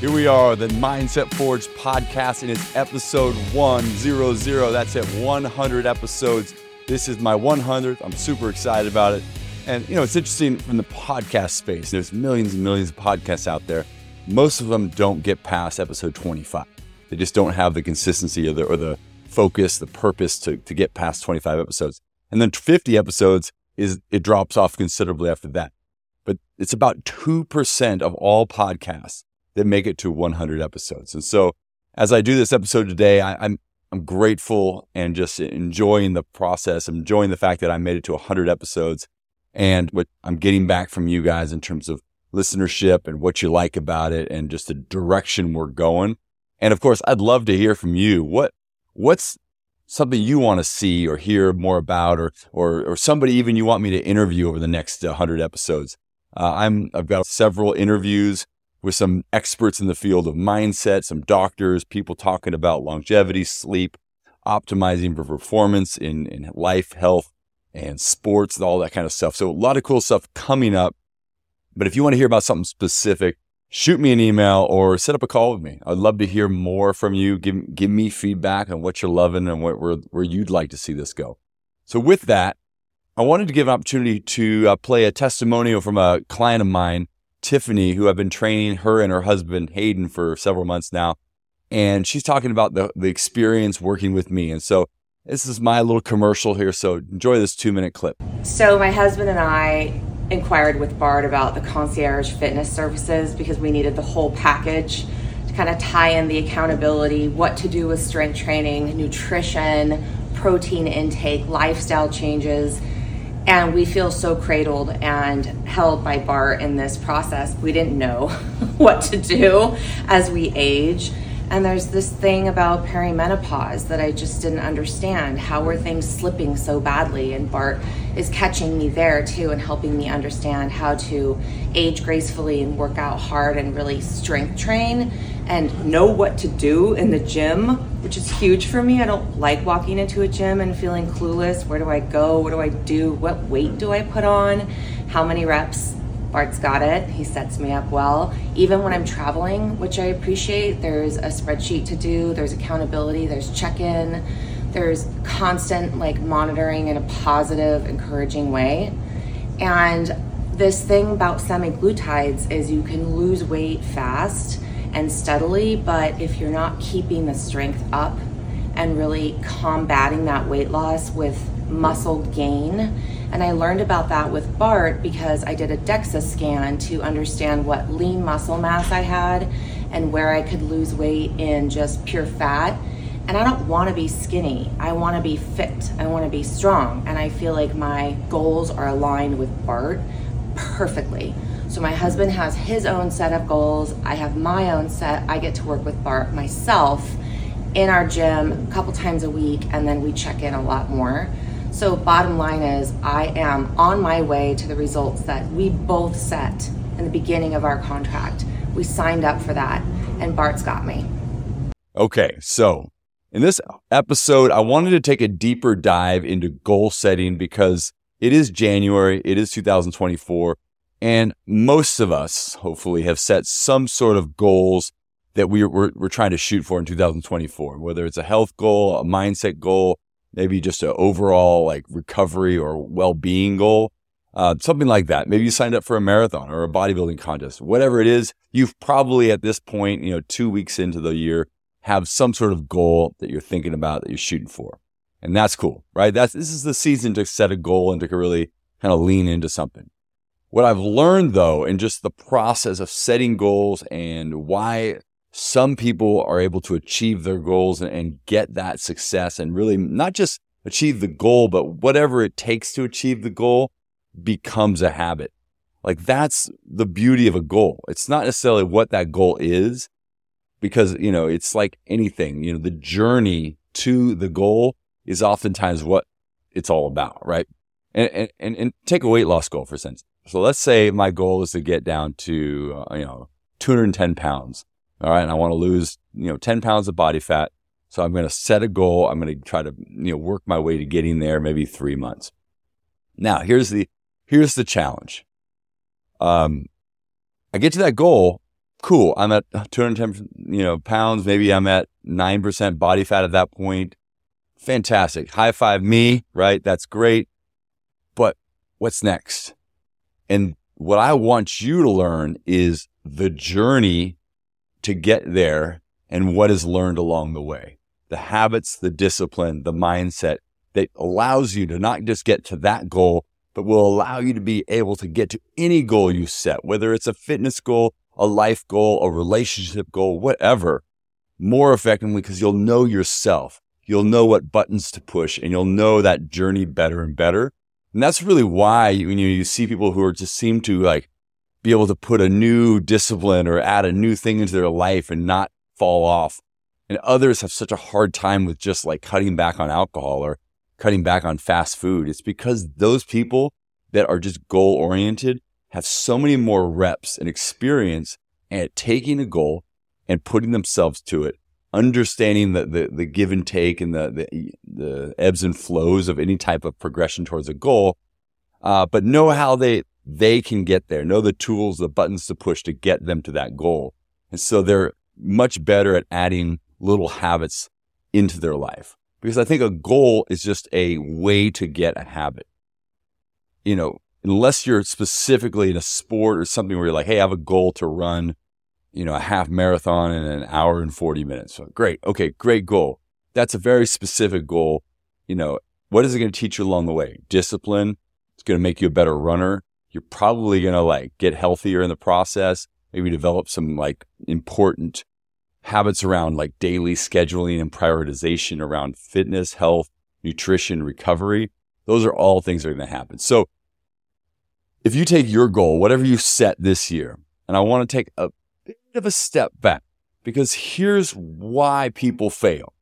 Here we are, the Mindset Forge podcast, and it's episode 100. That's it, 100 episodes. This is my 100th. I'm super excited about it. And, you know, it's interesting from the podcast space. There's millions and millions of podcasts out there. Most of them don't get past episode 25. They just don't have the consistency or the, or the focus, the purpose to, to get past 25 episodes. And then 50 episodes is it drops off considerably after that. But it's about 2% of all podcasts that make it to 100 episodes. And so as I do this episode today, I, I'm I'm grateful and just enjoying the process, I'm enjoying the fact that I made it to 100 episodes and what I'm getting back from you guys in terms of listenership and what you like about it and just the direction we're going. And of course, I'd love to hear from you. What what's something you want to see or hear more about or or or somebody even you want me to interview over the next 100 episodes? Uh, I'm I've got several interviews with some experts in the field of mindset, some doctors, people talking about longevity, sleep, optimizing for performance in, in life, health, and sports, and all that kind of stuff. So a lot of cool stuff coming up. But if you want to hear about something specific, shoot me an email or set up a call with me. I'd love to hear more from you. Give, give me feedback on what you're loving and what, where, where you'd like to see this go. So with that, I wanted to give an opportunity to uh, play a testimonial from a client of mine Tiffany, who I've been training her and her husband Hayden for several months now. And she's talking about the, the experience working with me. And so this is my little commercial here. So enjoy this two minute clip. So, my husband and I inquired with Bart about the concierge fitness services because we needed the whole package to kind of tie in the accountability, what to do with strength training, nutrition, protein intake, lifestyle changes and we feel so cradled and held by Bart in this process. We didn't know what to do as we age. And there's this thing about perimenopause that I just didn't understand. How were things slipping so badly? And Bart is catching me there too and helping me understand how to age gracefully and work out hard and really strength train and know what to do in the gym, which is huge for me. I don't like walking into a gym and feeling clueless. Where do I go? What do I do? What weight do I put on? How many reps? Bart's got it. He sets me up well. Even when I'm traveling, which I appreciate, there's a spreadsheet to do, there's accountability, there's check in, there's constant like monitoring in a positive, encouraging way. And this thing about semaglutides is you can lose weight fast and steadily, but if you're not keeping the strength up and really combating that weight loss with muscle gain, and I learned about that with Bart because I did a DEXA scan to understand what lean muscle mass I had and where I could lose weight in just pure fat. And I don't want to be skinny. I want to be fit. I want to be strong. And I feel like my goals are aligned with Bart perfectly. So my husband has his own set of goals. I have my own set. I get to work with Bart myself in our gym a couple times a week, and then we check in a lot more. So, bottom line is, I am on my way to the results that we both set in the beginning of our contract. We signed up for that, and Bart's got me. Okay, so in this episode, I wanted to take a deeper dive into goal setting because it is January, it is 2024. And most of us, hopefully, have set some sort of goals that we, we're, we're trying to shoot for in 2024, whether it's a health goal, a mindset goal, maybe just an overall like recovery or well-being goal, uh, something like that. Maybe you signed up for a marathon or a bodybuilding contest, whatever it is. You've probably at this point, you know, two weeks into the year, have some sort of goal that you're thinking about that you're shooting for, and that's cool, right? That's this is the season to set a goal and to really kind of lean into something. What I've learned though, in just the process of setting goals and why some people are able to achieve their goals and, and, get that success and really not just achieve the goal, but whatever it takes to achieve the goal becomes a habit. Like that's the beauty of a goal. It's not necessarily what that goal is because, you know, it's like anything, you know, the journey to the goal is oftentimes what it's all about, right? And, and, and take a weight loss goal, for instance. So let's say my goal is to get down to, uh, you know, 210 pounds. All right. And I want to lose, you know, 10 pounds of body fat. So I'm going to set a goal. I'm going to try to, you know, work my way to getting there, maybe three months. Now here's the, here's the challenge. Um, I get to that goal cool. I'm at 210, you know, pounds. Maybe I'm at 9% body fat at that point. Fantastic. High five me, right? That's great. But what's next? And what I want you to learn is the journey to get there and what is learned along the way. The habits, the discipline, the mindset that allows you to not just get to that goal, but will allow you to be able to get to any goal you set, whether it's a fitness goal, a life goal, a relationship goal, whatever, more effectively because you'll know yourself. You'll know what buttons to push and you'll know that journey better and better. And that's really why when you, you see people who are just seem to like be able to put a new discipline or add a new thing into their life and not fall off. And others have such a hard time with just like cutting back on alcohol or cutting back on fast food. It's because those people that are just goal oriented have so many more reps and experience at taking a goal and putting themselves to it, understanding the, the, the give and take and the, the, the, ebbs and flows of any type of progression towards a goal, uh, but know how they, they can get there, know the tools, the buttons to push to get them to that goal. And so they're much better at adding little habits into their life because I think a goal is just a way to get a habit. You know, unless you're specifically in a sport or something where you're like, hey, I have a goal to run, you know, a half marathon in an hour and 40 minutes. So great. Okay, great goal. That's a very specific goal. You know, what is it going to teach you along the way? Discipline. It's going to make you a better runner. You're probably going to like get healthier in the process, maybe develop some like important habits around like daily scheduling and prioritization around fitness, health, nutrition, recovery. Those are all things that are going to happen. So if you take your goal, whatever you set this year, and I want to take a bit of a step back because here's why people fail.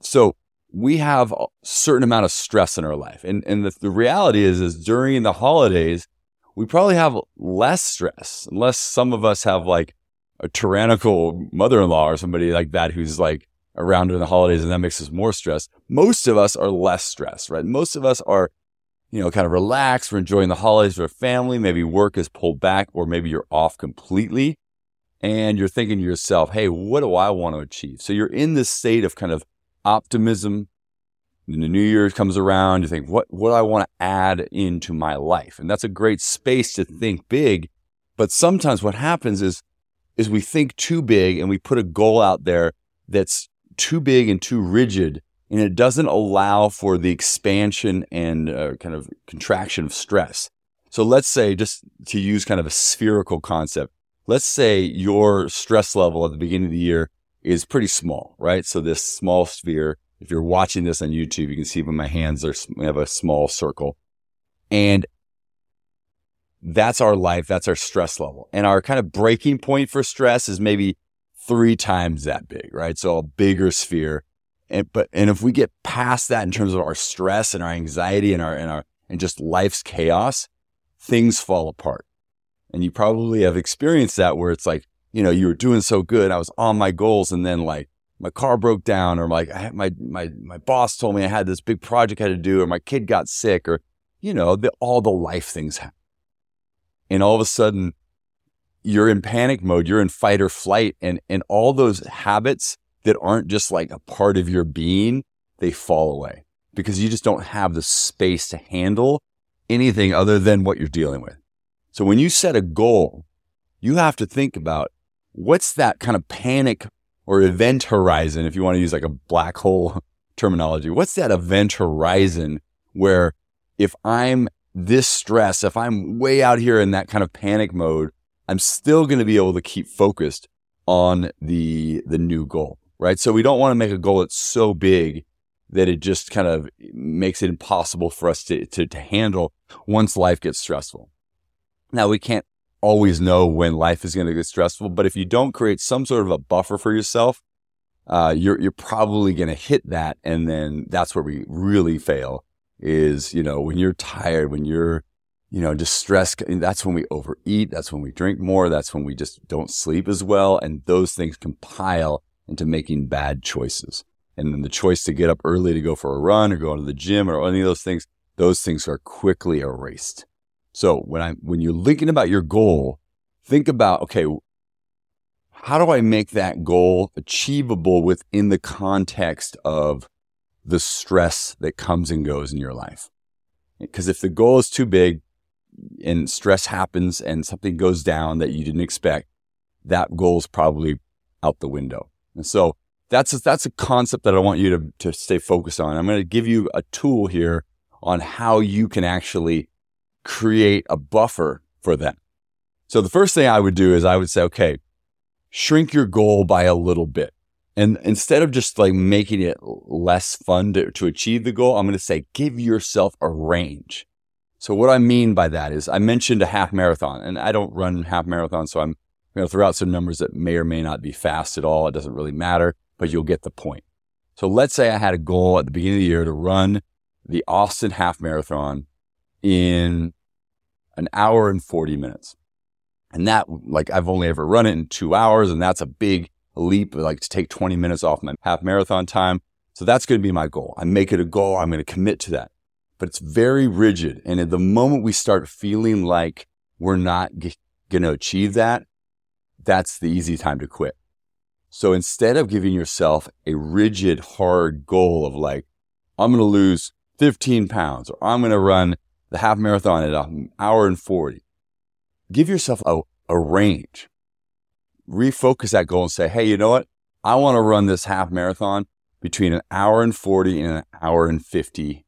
So we have a certain amount of stress in our life. And, and the, the reality is, is during the holidays, we probably have less stress, unless some of us have like a tyrannical mother-in-law or somebody like that who's like around during the holidays and that makes us more stressed. Most of us are less stressed, right? Most of us are you know, kind of relaxed. We're enjoying the holidays with our family. Maybe work is pulled back, or maybe you're off completely. And you're thinking to yourself, hey, what do I want to achieve? So you're in this state of kind of optimism. And the new year comes around, you think, what, what do I want to add into my life? And that's a great space to think big. But sometimes what happens is, is we think too big and we put a goal out there that's too big and too rigid and it doesn't allow for the expansion and uh, kind of contraction of stress. So let's say, just to use kind of a spherical concept, let's say your stress level at the beginning of the year is pretty small, right? So this small sphere, if you're watching this on YouTube, you can see when my hands are, have a small circle. And that's our life. That's our stress level. And our kind of breaking point for stress is maybe three times that big, right? So a bigger sphere. And, but, and if we get past that in terms of our stress and our anxiety and our, and our, and just life's chaos, things fall apart. And you probably have experienced that where it's like, you know, you were doing so good. I was on my goals and then like my car broke down or like I, my, my, my boss told me I had this big project I had to do or my kid got sick or, you know, the, all the life things happen. And all of a sudden you're in panic mode. You're in fight or flight and, and all those habits that aren't just like a part of your being, they fall away because you just don't have the space to handle anything other than what you're dealing with. So when you set a goal, you have to think about what's that kind of panic or event horizon, if you want to use like a black hole terminology. What's that event horizon where if I'm this stressed, if I'm way out here in that kind of panic mode, I'm still going to be able to keep focused on the, the new goal right? So we don't want to make a goal that's so big that it just kind of makes it impossible for us to, to, to handle once life gets stressful. Now we can't always know when life is going to get stressful, but if you don't create some sort of a buffer for yourself, uh, you're, you're probably going to hit that. And then that's where we really fail is, you know, when you're tired, when you're, you know, distressed, that's when we overeat. That's when we drink more. That's when we just don't sleep as well. And those things compile into making bad choices. And then the choice to get up early to go for a run or go to the gym or any of those things, those things are quickly erased. So when I when you're thinking about your goal, think about, okay, how do I make that goal achievable within the context of the stress that comes and goes in your life? Because if the goal is too big and stress happens and something goes down that you didn't expect, that goal is probably out the window. And so that's a, that's a concept that I want you to, to stay focused on. I'm going to give you a tool here on how you can actually create a buffer for them. So the first thing I would do is I would say, okay, shrink your goal by a little bit. And instead of just like making it less fun to, to achieve the goal, I'm going to say give yourself a range. So what I mean by that is I mentioned a half marathon and I don't run half marathon. So I'm going to throw out some numbers that may or may not be fast at all. It doesn't really matter, but you'll get the point. So let's say I had a goal at the beginning of the year to run the Austin half marathon in an hour and 40 minutes. And that, like, I've only ever run it in two hours, and that's a big leap, like to take 20 minutes off my half marathon time. So that's going to be my goal. I make it a goal. I'm going to commit to that. But it's very rigid. And at the moment we start feeling like we're not g- going to achieve that, that's the easy time to quit. So instead of giving yourself a rigid, hard goal of like, I'm going to lose 15 pounds or I'm going to run the half marathon at an hour and 40, give yourself a, a range. Refocus that goal and say, hey, you know what? I want to run this half marathon between an hour and 40 and an hour and 50.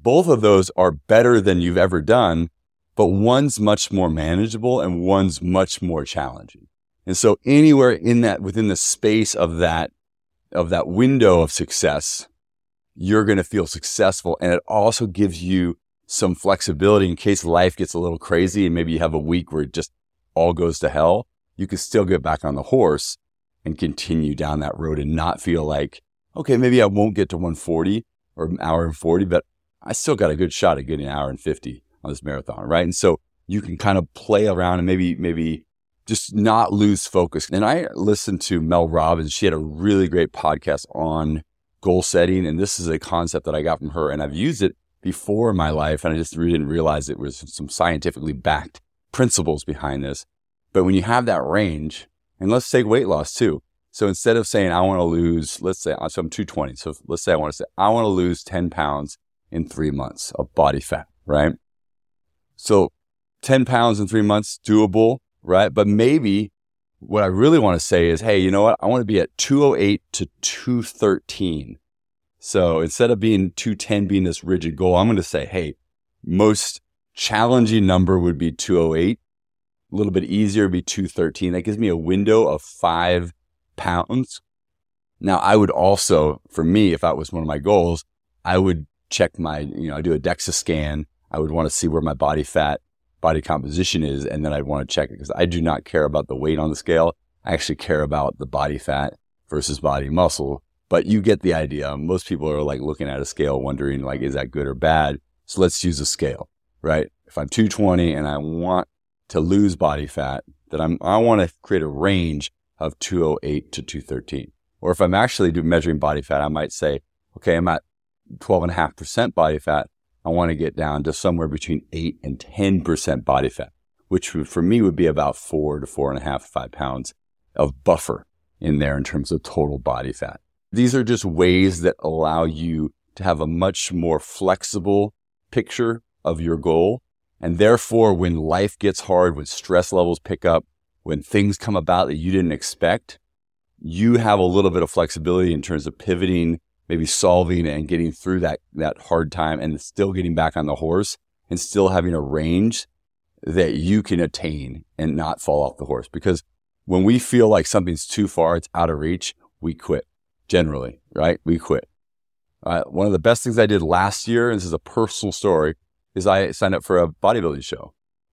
Both of those are better than you've ever done, but one's much more manageable and one's much more challenging. And so anywhere in that, within the space of that, of that window of success, you're going to feel successful. And it also gives you some flexibility in case life gets a little crazy and maybe you have a week where it just all goes to hell. You can still get back on the horse and continue down that road and not feel like, okay, maybe I won't get to 140 or an hour and 40, but I still got a good shot at getting an hour and 50 on this marathon, right? And so you can kind of play around and maybe, maybe just not lose focus. And I listened to Mel Robbins. She had a really great podcast on goal setting. And this is a concept that I got from her and I've used it before in my life. And I just really didn't realize it was some scientifically backed principles behind this. But when you have that range, and let's take weight loss too. So instead of saying, I want to lose, let's say, so I'm 220. So let's say I want to say, I want to lose 10 pounds in three months of body fat, right? So 10 pounds in three months, doable right? But maybe what I really want to say is, hey, you know what? I want to be at 208 to 213. So instead of being 210 being this rigid goal, I'm going to say, hey, most challenging number would be 208. A little bit easier would be 213. That gives me a window of five pounds. Now, I would also, for me, if that was one of my goals, I would check my, you know, I do a DEXA scan. I would want to see where my body fat body composition is, and then I'd want to check it because I do not care about the weight on the scale. I actually care about the body fat versus body muscle. But you get the idea. Most people are like looking at a scale wondering like, is that good or bad? So let's use a scale, right? If I'm 220 and I want to lose body fat, then I'm, I want to create a range of 208 to 213. Or if I'm actually measuring body fat, I might say, okay, I'm at 12.5% body fat. I want to get down to somewhere between 8 and 10% body fat, which for me would be about four to four and a half, five pounds of buffer in there in terms of total body fat. These are just ways that allow you to have a much more flexible picture of your goal. And therefore, when life gets hard, when stress levels pick up, when things come about that you didn't expect, you have a little bit of flexibility in terms of pivoting maybe solving and getting through that, that hard time and still getting back on the horse and still having a range that you can attain and not fall off the horse. Because when we feel like something's too far, it's out of reach, we quit generally, right? We quit. Uh, one of the best things I did last year, and this is a personal story, is I signed up for a bodybuilding show,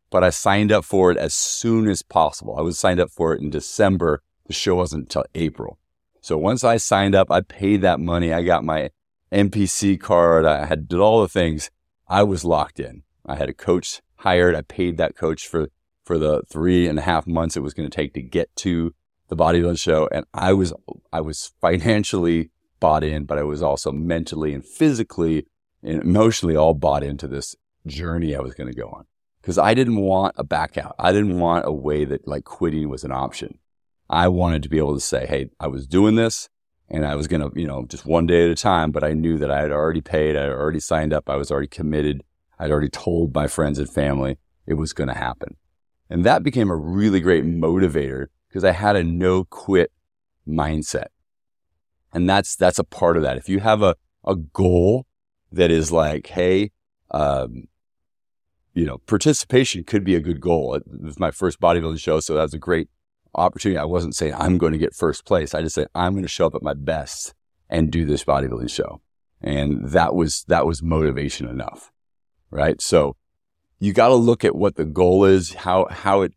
but I signed up for it as soon as possible. I was signed up for it in December. The show wasn't until April. So once I signed up, I paid that money. I got my NPC card. I had did all the things. I was locked in. I had a coach hired. I paid that coach for, for the three and a half months it was going to take to get to the bodybuilding show. And I was, I was financially bought in, but I was also mentally and physically and emotionally all bought into this journey I was going to go on. because I didn't want a back out. I didn't want a way that like quitting was an option. I wanted to be able to say, Hey, I was doing this and I was going to, you know, just one day at a time, but I knew that I had already paid. I had already signed up. I was already committed. I'd already told my friends and family it was going to happen. And that became a really great motivator because I had a no quit mindset. And that's, that's a part of that. If you have a, a goal that is like, Hey, um, you know, participation could be a good goal. It was my first bodybuilding show, so that was a great opportunity. I wasn't saying I'm going to get first place. I just said I'm going to show up at my best and do this bodybuilding show. And that was that was motivation enough. Right? So you got to look at what the goal is, how how it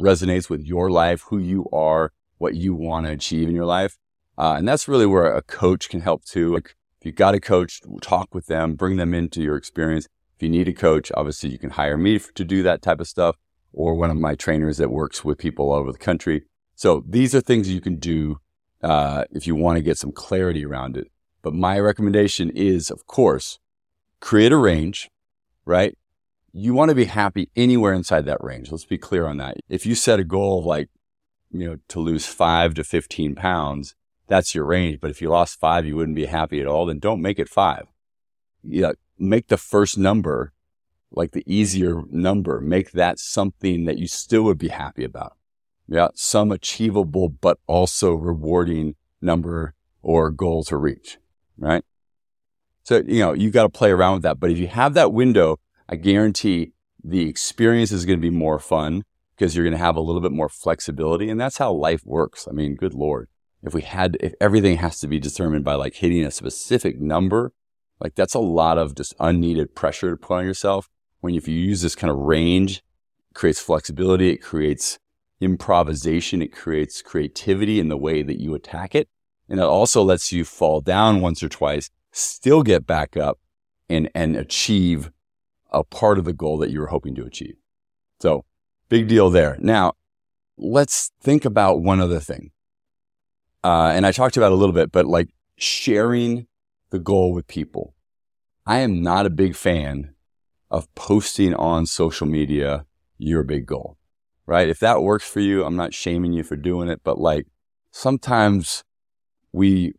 resonates with your life, who you are, what you want to achieve in your life. Uh, and that's really where a coach can help too. Like if you got a coach, talk with them, bring them into your experience if you need a coach, obviously you can hire me to do that type of stuff or one of my trainers that works with people all over the country. So these are things you can do uh, if you want to get some clarity around it. But my recommendation is, of course, create a range, right? You want to be happy anywhere inside that range. Let's be clear on that. If you set a goal of like, you know, to lose five to 15 pounds, that's your range. But if you lost five, you wouldn't be happy at all, then don't make it five. Yeah, make the first number like the easier number, make that something that you still would be happy about. Yeah. Some achievable, but also rewarding number or goal to reach. Right. So, you know, you got to play around with that. But if you have that window, I guarantee the experience is going to be more fun because you're going to have a little bit more flexibility. And that's how life works. I mean, good Lord. If we had, if everything has to be determined by like hitting a specific number, like that's a lot of just unneeded pressure to put on yourself. When if you use this kind of range, creates flexibility, it creates improvisation, it creates creativity in the way that you attack it. And it also lets you fall down once or twice, still get back up and, and achieve a part of the goal that you were hoping to achieve. So big deal there. Now let's think about one other thing. Uh, and I talked about a little bit, but like sharing the goal with people. I am not a big fan of posting on social media your big goal, right? If that works for you, I'm not shaming you for doing it, but like sometimes we,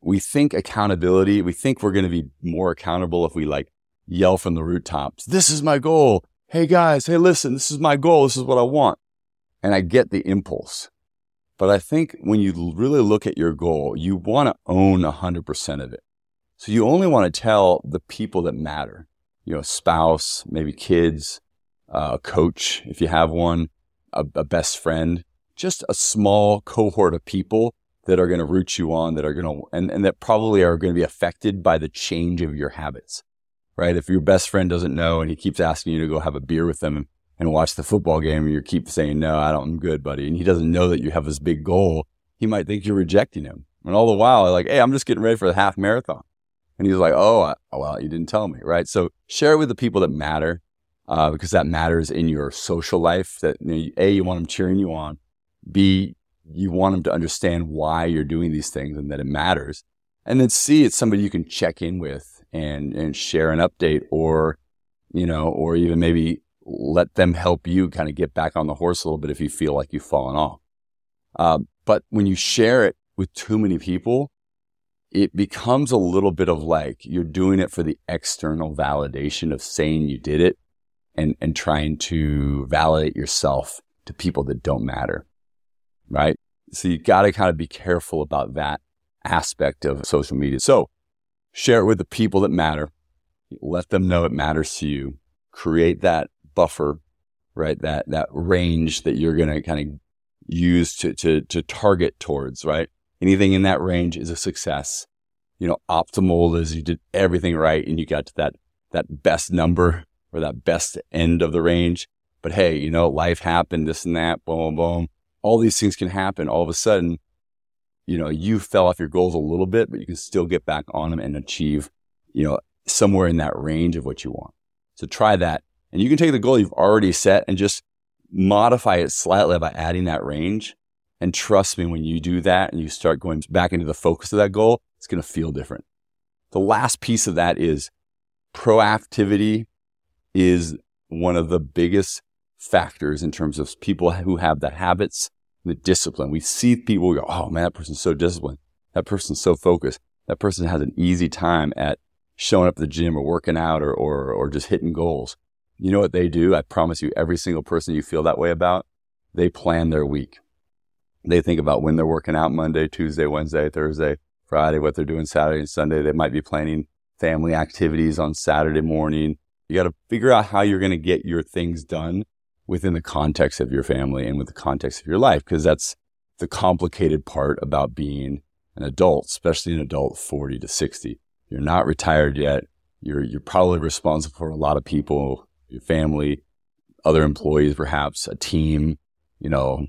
we think accountability, we think we're going to be more accountable if we like yell from the rooftops, this is my goal. Hey guys, hey, listen, this is my goal. This is what I want. And I get the impulse. But I think when you really look at your goal, you want to own 100% of it. So you only want to tell the people that matter, you know, spouse, maybe kids, uh, a coach, if you have one, a, a best friend, just a small cohort of people that are going to root you on, that are going to, and, and that probably are going to be affected by the change of your habits, right? If your best friend doesn't know and he keeps asking you to go have a beer with them and watch the football game and you keep saying, no, I don't, I'm good, buddy. And he doesn't know that you have this big goal. He might think you're rejecting him. And all the while, like, hey, I'm just getting ready for the half marathon. And he's like, oh, well, you didn't tell me, right? So share it with the people that matter, uh, because that matters in your social life. That you know, a, you want them cheering you on. B, you want them to understand why you're doing these things and that it matters. And then C, it's somebody you can check in with and and share an update, or you know, or even maybe let them help you kind of get back on the horse a little bit if you feel like you've fallen off. Uh, but when you share it with too many people, it becomes a little bit of like you're doing it for the external validation of saying you did it and, and trying to validate yourself to people that don't matter. Right. So you got to kind of be careful about that aspect of social media. So share it with the people that matter. Let them know it matters to you. Create that buffer, right? That, that range that you're going to kind of use to, to, to target towards, right? anything in that range is a success. You know, optimal is you did everything right and you got to that, that best number or that best end of the range. But hey, you know, life happened, this and that, boom, boom, boom. All these things can happen. All of a sudden, you know, you fell off your goals a little bit, but you can still get back on them and achieve, you know, somewhere in that range of what you want. So try that. And you can take the goal you've already set and just modify it slightly by adding that range and trust me, when you do that and you start going back into the focus of that goal, it's going to feel different. The last piece of that is proactivity is one of the biggest factors in terms of people who have the habits, the discipline. We see people we go, oh man, that person's so disciplined. That person's so focused. That person has an easy time at showing up at the gym or working out or, or, or just hitting goals. You know what they do? I promise you, every single person you feel that way about, they plan their week. They think about when they're working out Monday, Tuesday, Wednesday, Thursday, Friday, what they're doing Saturday and Sunday. They might be planning family activities on Saturday morning. You got to figure out how you're going to get your things done within the context of your family and with the context of your life, because that's the complicated part about being an adult, especially an adult 40 to 60. You're not retired yet. You're, you're probably responsible for a lot of people, your family, other employees, perhaps a team, you know,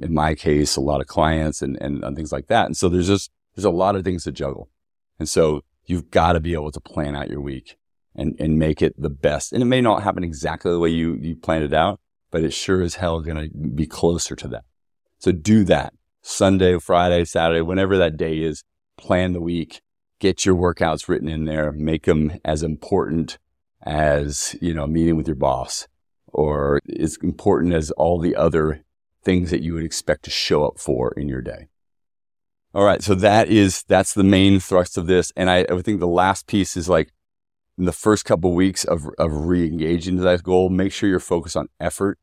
in my case, a lot of clients and, and, and things like that. And so there's just, there's a lot of things to juggle. And so you've got to be able to plan out your week and, and make it the best. And it may not happen exactly the way you, you planned it out, but it sure as hell going to be closer to that. So do that Sunday, Friday, Saturday, whenever that day is, plan the week, get your workouts written in there, make them as important as, you know, meeting with your boss or as important as all the other things that you would expect to show up for in your day. All right. So that is, that's the main thrust of this. And I, I think the last piece is like in the first couple of weeks of, of re-engaging to that goal, make sure you're focused on effort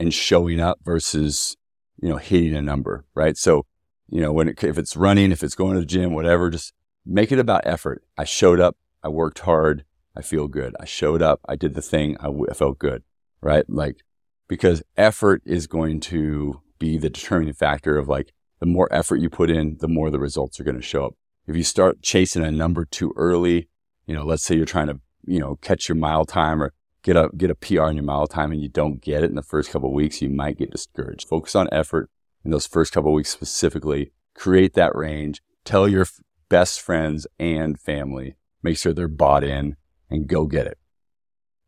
and showing up versus, you know, hitting a number, right? So, you know, when it, if it's running, if it's going to the gym, whatever, just make it about effort. I showed up. I worked hard. I feel good. I showed up. I did the thing. I, w- I felt good, right? Like, because effort is going to be the determining factor of like, the more effort you put in, the more the results are going to show up. If you start chasing a number too early, you know, let's say you're trying to, you know, catch your mile time or get a get a PR in your mile time and you don't get it in the first couple weeks, you might get discouraged. Focus on effort in those first couple weeks specifically. Create that range. Tell your f- best friends and family. Make sure they're bought in and go get it.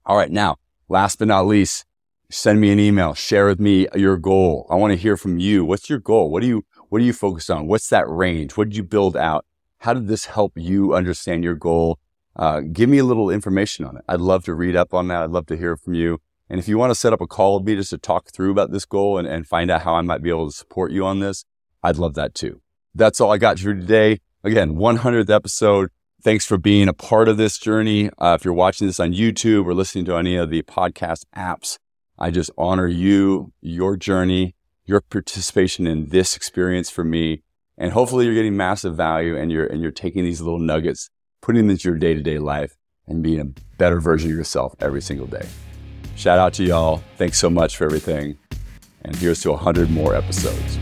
All right. Now, last but not least, send me an email. Share with me your goal. I want to hear from you. What's your goal? What do you what are you focused on? What's that range? What did you build out? How did this help you understand your goal? Uh, give me a little information on it. I'd love to read up on that. I'd love to hear from you. And if you want to set up a call with me just to talk through about this goal and, and find out how I might be able to support you on this, I'd love that too. That's all I got for today. Again, 100th episode. Thanks for being a part of this journey. Uh, if you're watching this on YouTube or listening to any of the podcast apps, I just honor you, your journey, your participation in this experience for me. And hopefully you're getting massive value and you're, and you're taking these little nuggets, putting into your day to day life and being a better version of yourself every single day. Shout out to y'all. Thanks so much for everything. And here's to 100 more episodes.